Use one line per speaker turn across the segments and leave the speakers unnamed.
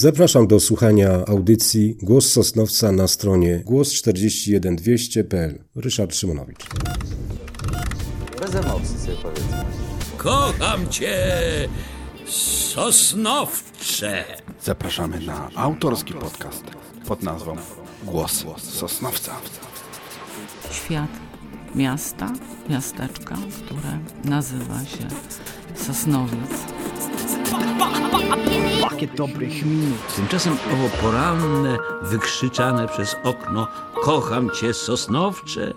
Zapraszam do słuchania audycji Głos Sosnowca na stronie głos41200.pl. Ryszard Szymonowicz.
Bez emocji sobie powiedzmy.
Kocham cię, Sosnowcze.
Zapraszamy na autorski podcast pod nazwą Głos Sosnowca.
Świat miasta, miasteczka, które nazywa się Sosnowiec.
Pakiet dobrych minut. Tymczasem owo poranne, wykrzyczane przez okno Kocham cię, Sosnowcze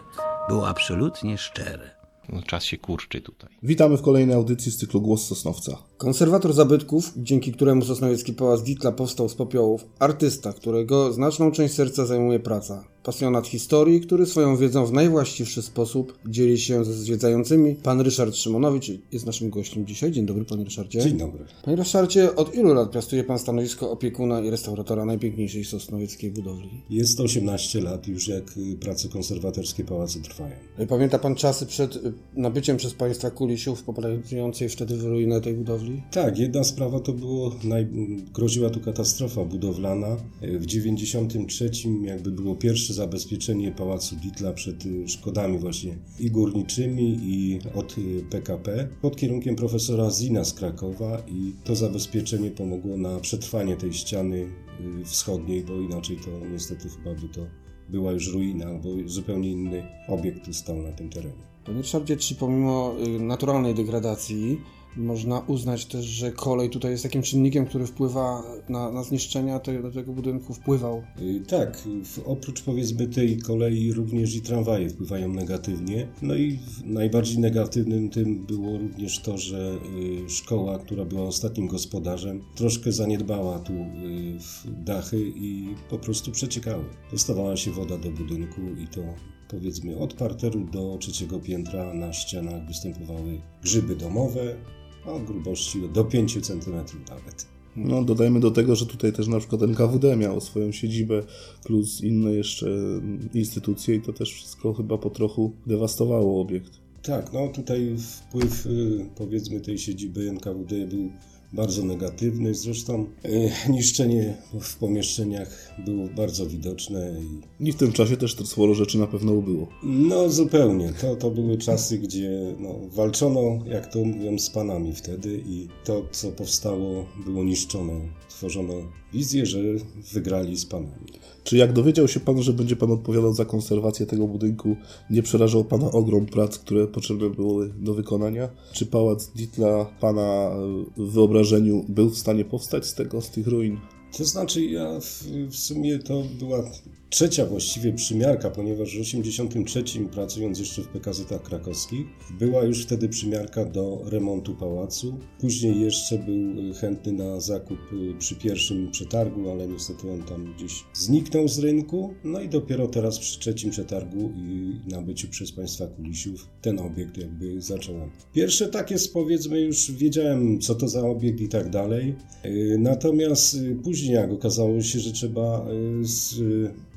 było absolutnie szczere.
No, czas się kurczy tutaj.
Witamy w kolejnej audycji z cyklu Głos Sosnowca.
Konserwator zabytków, dzięki któremu Sosnowiecki Pałac Ditla powstał z popiołów, artysta, którego znaczną część serca zajmuje praca, pasjonat historii, który swoją wiedzą w najwłaściwszy sposób dzieli się ze zwiedzającymi. Pan Ryszard Szymonowicz jest naszym gościem dzisiaj. Dzień dobry, panie Ryszardzie.
Dzień dobry.
Panie Ryszardzie, od ilu lat piastuje pan stanowisko opiekuna i restauratora najpiękniejszej sosnowieckiej budowli?
Jest 18 lat już, jak y, prace konserwatorskie pałacu trwają.
Pamięta pan czasy przed y, nabyciem przez państwa kulisiów popularizującej wtedy w ruinę tej budowli?
Tak, jedna sprawa to było, naj... groziła tu katastrofa budowlana. Y, W 93 jakby było pierwsze zabezpieczenie pałacu Ditla przed y, szkodami właśnie i górniczymi i od y, PKP pod kierunkiem profesora Zina z Krakowa i to zabezpieczenie pomogło na przetrwanie tej ściany y, wschodniej, bo inaczej to niestety chyba by to była już ruina albo zupełnie inny obiekt stał na tym terenie.
Panie Ryszardzie, czy pomimo y, naturalnej degradacji można uznać też, że kolej tutaj jest takim czynnikiem, który wpływa na, na zniszczenia te, tego budynku, wpływał?
Y, Tak, oprócz powiedzmy tej kolei również i tramwaje wpływają negatywnie. No i najbardziej negatywnym tym było również to, że y, szkoła, która była ostatnim gospodarzem, troszkę zaniedbała tu y, dachy i po prostu przeciekały. Dostawała się woda do budynku i to powiedzmy od parteru do trzeciego piętra na ścianach występowały grzyby domowe o grubości do 5 cm nawet.
No, dodajmy do tego, że tutaj też na przykład NKWD miało swoją siedzibę, plus inne jeszcze instytucje i to też wszystko chyba po trochu dewastowało obiekt.
Tak, no tutaj wpływ y, powiedzmy tej siedziby NKWD był bardzo negatywny. Zresztą y, niszczenie w pomieszczeniach było bardzo widoczne i
I w tym czasie też to sporo rzeczy na pewno ubyło.
no zupełnie. To, to były czasy, gdzie no, walczono, jak to mówią, z panami wtedy i to, co powstało, było niszczone. Tworzono wizję, że wygrali z panami.
Czy jak dowiedział się pan, że będzie pan odpowiadał za konserwację tego budynku, nie przerażał pana ogrom prac, które potrzebne były do wykonania? Czy pałac Ditla pana e, w wyobrażeniu był w stanie powstać z tego, z tych ruin?
To znaczy, ja w, w sumie to była trzecia właściwie przymiarka, ponieważ w 83 pracując jeszcze w PKZ-ach krakowskich, była już wtedy przymiarka do remontu pałacu. Później jeszcze był chętny na zakup y, przy pierwszym przetargu, ale niestety on tam gdzieś zniknął z rynku. No i dopiero teraz przy trzecim przetargu i nabyciu przez państwa kulisiów ten obiekt jakby zacząłem. Pierwsze takie powiedzmy już wiedziałem co to za obiekt i tak dalej. Y, Natomiast później jak okazało się, że trzeba z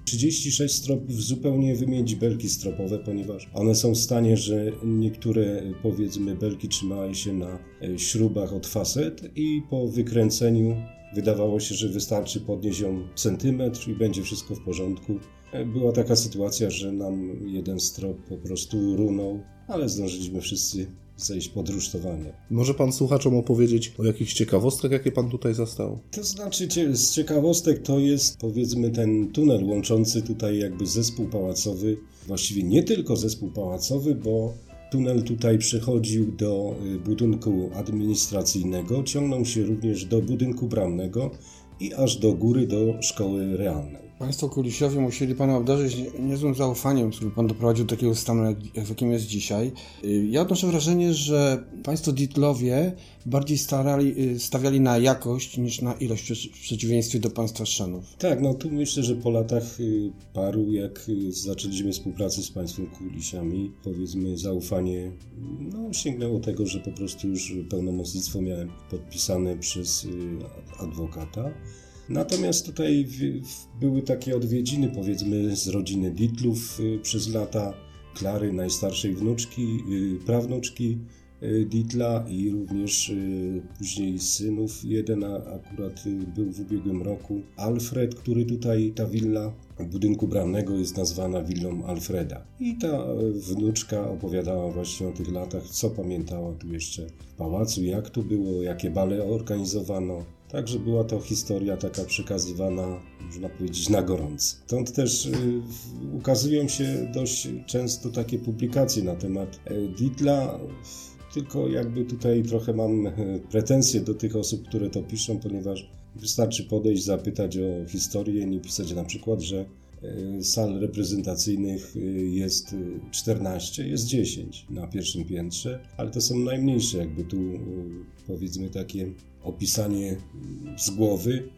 36 stropów zupełnie wymienić belki stropowe, ponieważ one są w stanie, że niektóre powiedzmy belki trzymały się na y, śrubach od faset i po wykręceniu wydawało się, że wystarczy podnieść ją centymetr i będzie wszystko w porządku. Y, Była taka sytuacja, że nam jeden strop po prostu runął, ale zdążyliśmy wszyscy zejść pod rusztowanie.
Może pan słuchaczom opowiedzieć o jakichś ciekawostkach, jakie pan tutaj zastał?
To znaczy, z ciekawostek to jest powiedzmy ten tunel łączący tutaj jakby zespół pałacowy, właściwie nie tylko zespół pałacowy, bo tunel tutaj przechodził do y, budynku administracyjnego, ciągnął się również do budynku bramnego i aż do góry do szkoły realnej.
Państwo kulisiowi musieli Pana obdarzyć nie- niezłym zaufaniem, żeby Pan doprowadził do takiego stanu, w jakim jest dzisiaj. Y, Ja odnoszę wrażenie, że Państwo Ditlowie bardziej starali, y, stawiali na jakość niż na ilość w przeciwieństwie do Państwa Szanów.
Tak, no tu myślę, że po latach y, paru, jak zaczęliśmy współpracę z państwem kulisiami, powiedzmy zaufanie no, sięgnęło tego, że po prostu już pełnomocnictwo miałem podpisane przez adwokata. Natomiast tutaj były takie odwiedziny, powiedzmy, z rodziny Ditlów y, przez lata, Klary, najstarszej wnuczki, y, prawnuczki, y, Ditla i również później synów. Jeden akurat był w ubiegłym roku. Alfred, który tutaj, ta willa budynku bramnego jest nazwana willą Alfreda. I ta wnuczka opowiadała właśnie o tych latach, co pamiętała tu jeszcze w pałacu, jak tu było, jakie bale organizowano. Także była to historia taka przekazywana, można powiedzieć, na gorąco. Stąd też y, ukazują się dość często takie publikacje na temat e, Ditla. Tylko jakby tutaj trochę mam e, pretensje do tych osób, które to piszą, ponieważ wystarczy podejść, zapytać o historię, nie pisać na przykład, że e, sal reprezentacyjnych jest e, 14, jest 10 na pierwszym piętrze, ale to są najmniejsze, jakby tu powiedzmy takie opisanie z głowy.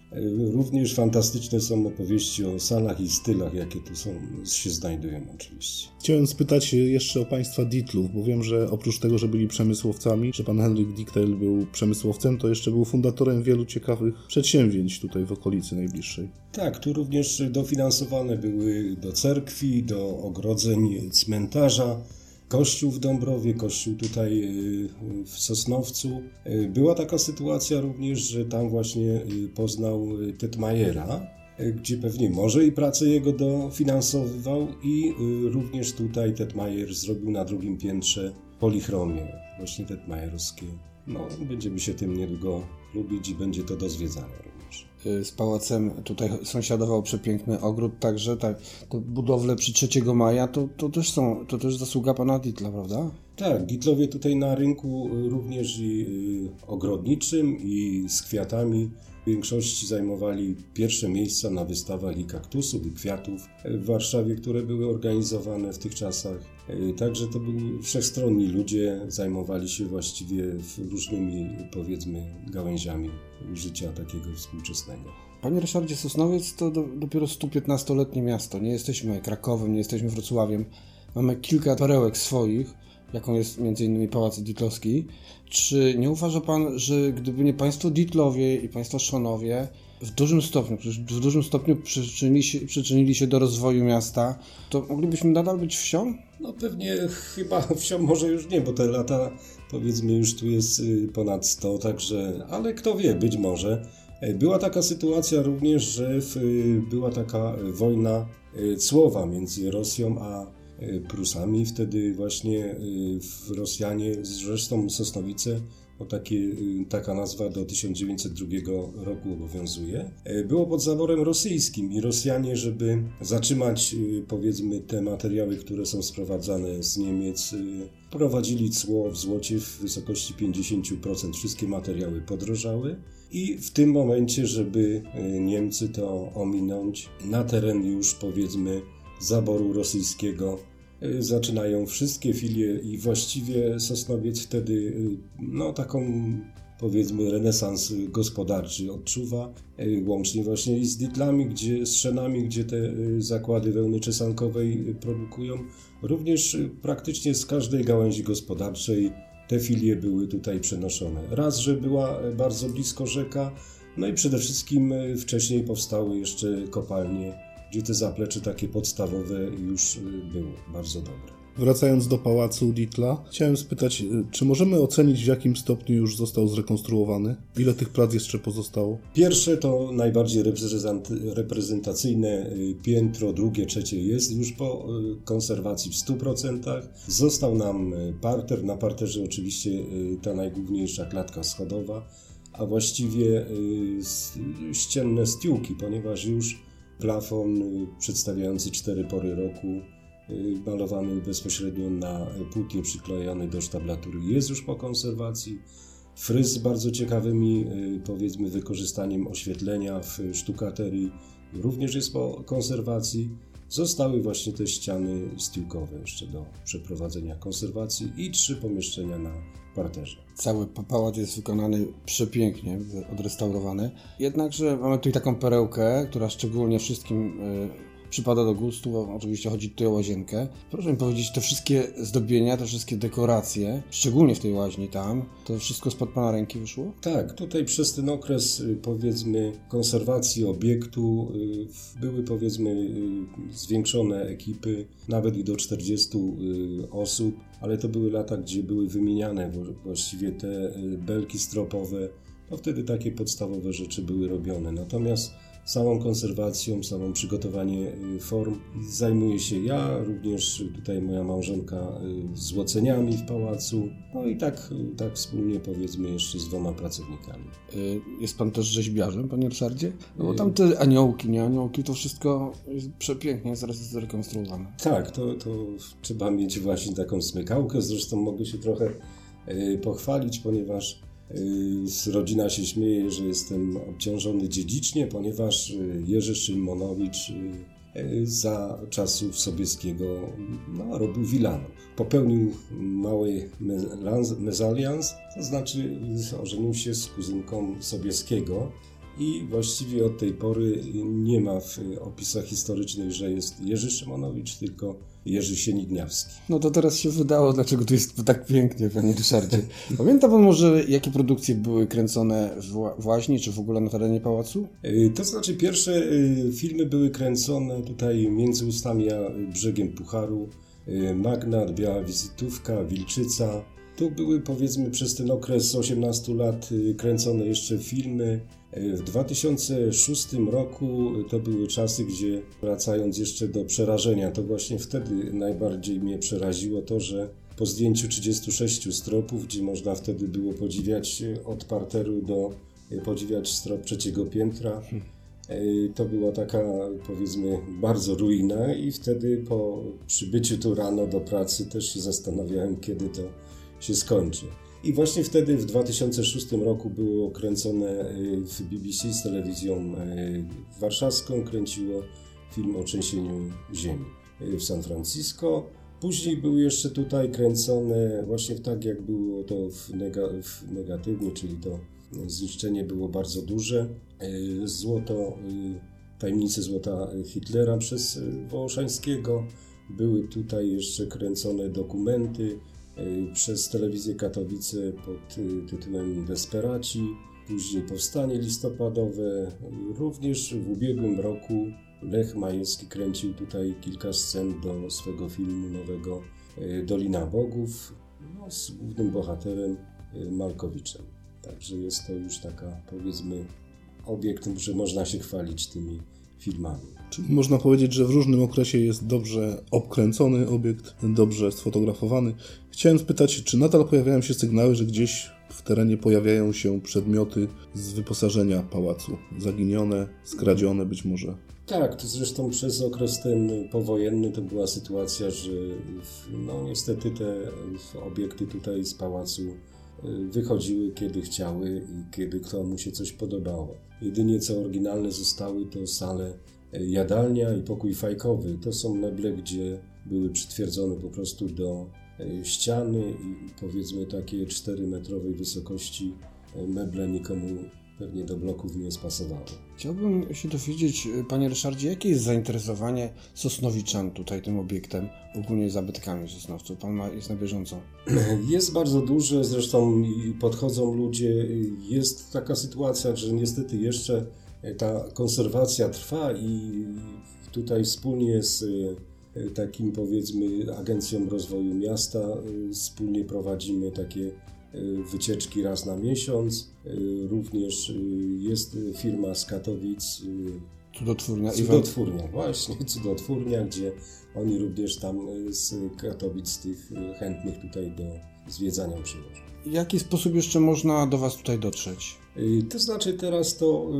Również fantastyczne są opowieści o salach i stylach, jakie tu są, się znajdują oczywiście.
Chciałem spytać jeszcze o państwa Ditlów, bo wiem, że oprócz tego, że byli przemysłowcami, że pan Henryk Dictel był przemysłowcem, to jeszcze był fundatorem wielu ciekawych przedsięwzięć tutaj w okolicy najbliższej.
Tak, tu również dofinansowane były do cerkwi, do ogrodzeń cmentarza, kościół w Dąbrowie, kościół tutaj y, w Sosnowcu. Y, Była taka sytuacja również, że tam właśnie y, poznał Tetmajera, gdzie pewnie może i pracę jego dofinansowywał i również tutaj Tetmajer zrobił na drugim piętrze polichromię, właśnie tetmajerowskie. No, będziemy się tym niedługo lubić i będzie to do zwiedzania
Z pałacem tutaj sąsiadował przepiękny ogród, także tak, te budowle przy 3 maja to, to też są, to też zasługa pana Ditla, prawda?
Tak, Gitlowie tutaj na rynku y, również i y, ogrodniczym i z kwiatami w większości zajmowali pierwsze miejsca na wystawach i kaktusów i kwiatów w Warszawie, które były organizowane w tych czasach. Y, Także to byli wszechstronni ludzie, zajmowali się właściwie różnymi powiedzmy gałęziami życia takiego współczesnego.
Panie Ryszardzie, Sosnowiec to do, dopiero 115-letnie miasto. Nie jesteśmy Krakowem, nie jesteśmy Wrocławiem. Mamy kilka perełek swoich, jaką jest m.in. Pałac Ditlowski. Czy nie uważa pan, że gdyby nie państwo Ditlowie i państwo Szonowie w dużym stopniu, w dużym stopniu przyczynili się, przyczynili się do rozwoju miasta, to moglibyśmy nadal być wsią?
No pewnie chyba wsią może już nie, bo te lata powiedzmy już tu jest y, ponad 100, także, ale kto wie, być może. E, Była taka sytuacja również, że w, y, była taka wojna y, cłowa między Rosją a Prusami. Wtedy właśnie w Rosjanie, zresztą Sosnowice, bo y, taka nazwa do 1902 roku obowiązuje. E, Było pod zaborem rosyjskim i Rosjanie, żeby zatrzymać y, powiedzmy te materiały, które są sprowadzane z Niemiec, y, prowadzili cło w złocie w wysokości 50%. Wszystkie materiały podrożały i w tym momencie, żeby Niemcy to ominąć, na teren już powiedzmy zaboru rosyjskiego zaczynają wszystkie filie i właściwie Sosnowiec wtedy y, no taką powiedzmy renesans gospodarczy odczuwa, y, łącznie właśnie i z Ditlami, gdzie, z Szenami, gdzie te y, zakłady wełny czesankowej y, produkują. Również y, praktycznie z każdej gałęzi gospodarczej te filie były tutaj przenoszone. Raz, że była y, bardzo blisko rzeka, no i przede wszystkim y, wcześniej powstały jeszcze kopalnie, gdzie te zaplecze takie podstawowe już y, były bardzo dobre.
Wracając do pałacu Ditla, chciałem spytać, y, czy możemy ocenić w jakim stopniu już został zrekonstruowany? Ile tych prac jeszcze pozostało?
Pierwsze to najbardziej reprezent- reprezentacyjne y, piętro, drugie, trzecie jest już po konserwacji w 100%. Został nam parter, na parterze oczywiście ta najgłówniejsza klatka schodowa, a właściwie ścienne stiuki, ponieważ już plafon y, przedstawiający cztery pory roku y, malowany bezpośrednio na płótnie przyklejony do sztablatury jest już po konserwacji. Fryz z bardzo ciekawymi, y, powiedzmy, wykorzystaniem oświetlenia w sztukaterii również jest po konserwacji. Zostały właśnie te ściany stiłkowe jeszcze do przeprowadzenia konserwacji i trzy pomieszczenia na parterze.
Cały pa- pałac jest wykonany przepięknie, odrestaurowany. Jednakże mamy tutaj taką perełkę, która szczególnie wszystkim y, przypada do gustu, oczywiście chodzi tutaj o łazienkę. Proszę mi powiedzieć, te wszystkie zdobienia, te wszystkie dekoracje, szczególnie w tej łaźni tam, to wszystko spod Pana ręki wyszło?
Tak, tutaj przez ten okres y, powiedzmy konserwacji obiektu y, były powiedzmy y, zwiększone ekipy, nawet i do 40 y, osób, ale to były lata, gdzie były wymieniane właściwie te belki stropowe, no wtedy takie podstawowe rzeczy były robione. Natomiast samą konserwacją, samą przygotowanie y, form zajmuję się ja, również tutaj moja małżonka y, złoceniami w pałacu, no i tak, y, tak wspólnie powiedzmy jeszcze z dwoma pracownikami.
Jest Pan też rzeźbiarzem, Panie Ryszardzie? No bo tam te aniołki, nie aniołki, to wszystko jest przepięknie zaraz zrekonstruowane.
Tak, to, to trzeba mieć właśnie taką smykałkę. Zresztą mogę się trochę pochwalić, ponieważ rodzina się śmieje, że jestem obciążony dziedzicznie, ponieważ y, Jerzy Szymonowicz y, y, za czasów Sobieskiego no, robił Wilanów. Popełnił mały mezalians, to znaczy y, ożenił się z kuzynką Sobieskiego. I właściwie od tej pory nie ma w opisach historycznych, że jest Jerzy Szymonowicz, tylko Jerzy Sienigniawski.
No to teraz się wydało, dlaczego tu jest tak pięknie, Panie Ryszardzie. Pamięta Pan może, jakie produkcje były kręcone w Ła- w Łaźni, czy w ogóle na terenie pałacu?
Y, To znaczy, pierwsze y, filmy były kręcone tutaj między ustami a brzegiem Pucharu. Y, Magnat, Biała Wizytówka, Wilczyca. Tu były powiedzmy przez ten okres 18 lat kręcone jeszcze filmy. W 2006 roku to były czasy, gdzie wracając jeszcze do przerażenia, to właśnie wtedy najbardziej mnie przeraziło to, że po zdjęciu 36 stropów, gdzie można wtedy było podziwiać od parteru do y, podziwiać strop trzeciego piętra, y, to była taka powiedzmy bardzo ruina i wtedy po przybyciu tu rano do pracy też się zastanawiałem, kiedy to się skończy. I właśnie wtedy w 2006 roku było kręcone y, w BBC z telewizją y, warszawską, kręciło film o trzęsieniu ziemi y, w San Francisco. Później były jeszcze tutaj kręcone właśnie tak, jak było to w, w negatywnie, czyli to zniszczenie było bardzo duże. Złoto, tajemnice złota Hitlera przez Wołoszańskiego. Były tutaj jeszcze kręcone dokumenty przez telewizję Katowice pod y, tytułem Desperaci. Później powstanie listopadowe. Y, Również w ubiegłym roku Lech Majewski kręcił tutaj kilka scen do swego filmu nowego y, Dolina Bogów no, z głównym bohaterem y, Malkowiczem. Także jest to już taka, powiedzmy, obiekt, że można się chwalić tymi filmami.
Czyli można powiedzieć, że w różnym okresie jest dobrze obkręcony obiekt, dobrze sfotografowany. Chciałem spytać, czy nadal pojawiają się sygnały, że gdzieś w terenie pojawiają się przedmioty z wyposażenia pałacu? Zaginione, skradzione być może.
Tak, to zresztą przez okres ten powojenny to była sytuacja, że no niestety te obiekty tutaj z pałacu y, wychodziły kiedy chciały i kiedy komu się coś podobało. Jedynie co oryginalne zostały to sale y, jadalnia i pokój fajkowy. To są meble, gdzie były przytwierdzone po prostu do y, ściany i powiedzmy takie 4-metrowej wysokości y, meble nikomu pewnie do bloków nie spasowały.
Chciałbym się dowiedzieć, y, Panie Ryszardzie, jakie jest zainteresowanie Sosnowiczan tutaj tym obiektem, ogólnie zabytkami Sosnowców? Pan ma, jest na bieżąco.
Jest bardzo duże, zresztą podchodzą ludzie. Jest taka sytuacja, że niestety jeszcze ta konserwacja trwa i tutaj wspólnie z e, takim powiedzmy Agencją Rozwoju Miasta e, wspólnie prowadzimy takie e, wycieczki raz na miesiąc. E, Również e, jest firma z Katowic
Cudotwórnia.
Cudotwórnia, właśnie, cudotwórnia, gdzie oni również tam y, z Katowic tych y, chętnych tutaj do zwiedzania przywożą.
W jaki sposób jeszcze można do Was tutaj dotrzeć?
Y, To znaczy teraz to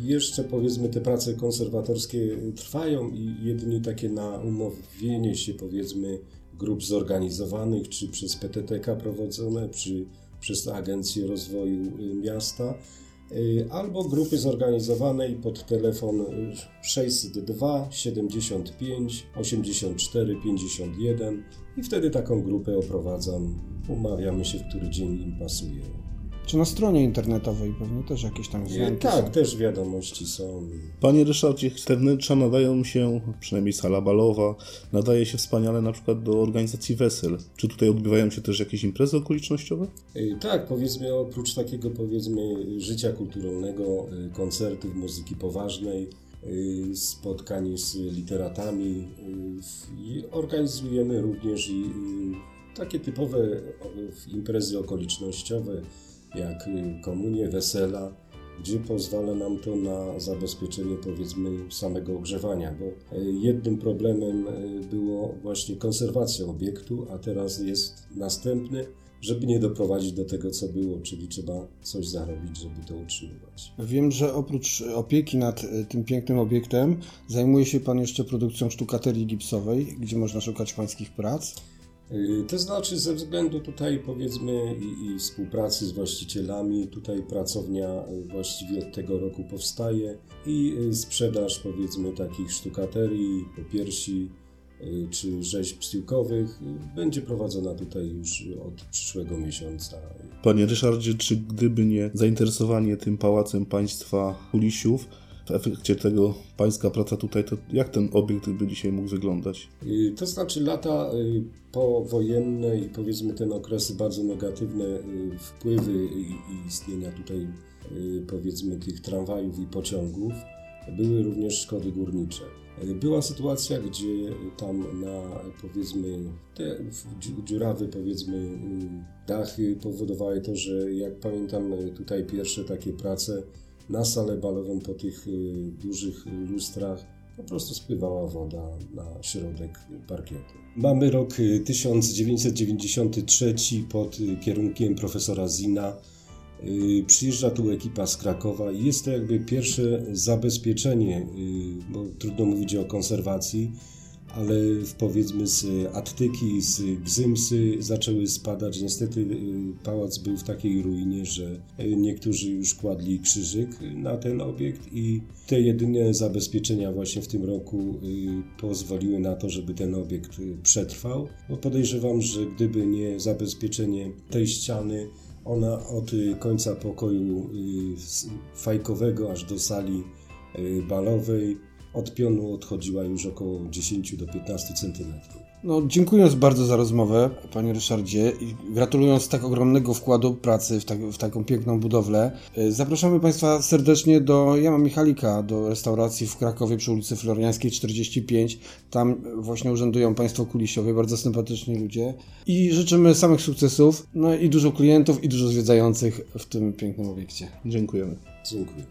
y, jeszcze powiedzmy te prace konserwatorskie y, trwają i jedynie takie na umówienie się powiedzmy grup zorganizowanych, czy przez PTTK prowadzone, czy przez Agencję Rozwoju y, Miasta, y, albo grupy zorganizowane i pod telefon y, 602 75 84 51 i wtedy taką grupę oprowadzam. Umawiamy się, w który dzień im pasuje.
Czy na stronie internetowej pewnie też jakieś tam wzmianki
Tak,
są.
też wiadomości są.
Panie Ryszardzie, te wnętrza nadają się, przynajmniej sala balowa, nadaje się wspaniale na przykład do organizacji wesel. Czy tutaj odbywają się też jakieś imprezy okolicznościowe?
Y, Tak, powiedzmy oprócz takiego powiedzmy życia kulturalnego, y, koncertów, muzyki poważnej, y, spotkań z literatami i organizujemy również i takie typowe imprezy okolicznościowe jak y, komunie, wesela, gdzie pozwala nam to na zabezpieczenie powiedzmy samego ogrzewania, bo y, jednym problemem y, było właśnie konserwacja obiektu, a teraz jest następny, żeby nie doprowadzić do tego, co było, czyli trzeba coś zarobić, żeby to utrzymywać.
Wiem, że oprócz opieki nad tym pięknym obiektem zajmuje się Pan jeszcze produkcją sztukaterii gipsowej, gdzie można szukać Pańskich prac.
Y, To znaczy ze względu tutaj powiedzmy i, i współpracy z właścicielami, tutaj pracownia y, właściwie od tego roku powstaje i y, sprzedaż powiedzmy takich sztukaterii, popiersi y, czy rzeźb pstiłkowych y, będzie prowadzona tutaj już od przyszłego miesiąca.
Panie Ryszardzie, czy gdyby nie zainteresowanie tym pałacem państwa Kulisiów, w efekcie tego pańska praca tutaj, to jak ten obiekt by dzisiaj mógł wyglądać?
Y, To znaczy lata y, powojenne i powiedzmy ten okresy bardzo negatywne y, wpływy istnienia tutaj powiedzmy tych tramwajów i pociągów były również szkody górnicze. Była sytuacja, gdzie tam na powiedzmy te dziurawy powiedzmy dachy powodowały to, że jak pamiętam tutaj pierwsze takie prace na salę balową po tych y, dużych lustrach po prostu spływała woda na środek parkietu. Mamy rok y, 1993 pod y, kierunkiem profesora Zina. Y, Przyjeżdża tu ekipa z Krakowa i jest to jakby pierwsze zabezpieczenie, y, bo trudno mówić o konserwacji, ale powiedzmy z Attyki, z Gzymsy zaczęły spadać. Niestety y, pałac był w takiej ruinie, że y, niektórzy już kładli krzyżyk na ten obiekt i te jedyne zabezpieczenia właśnie w tym roku y, pozwoliły na to, żeby ten obiekt przetrwał. Bo podejrzewam, że gdyby nie zabezpieczenie tej ściany, ona od końca pokoju fajkowego aż do sali balowej od pionu odchodziła już około 10 do 15 centymetrów.
No, dziękując bardzo za rozmowę, Panie Ryszardzie, i gratulując tak ogromnego wkładu pracy w, tak, w taką piękną budowlę, y, zapraszamy Państwa serdecznie do Jana Michalika, do restauracji w Krakowie przy ulicy Floriańskiej 45. Tam właśnie urzędują Państwo kulisiowie, bardzo sympatyczni ludzie. I życzymy samych sukcesów, no i dużo klientów i dużo zwiedzających w tym pięknym obiekcie.
Dziękujemy.
Dziękuję.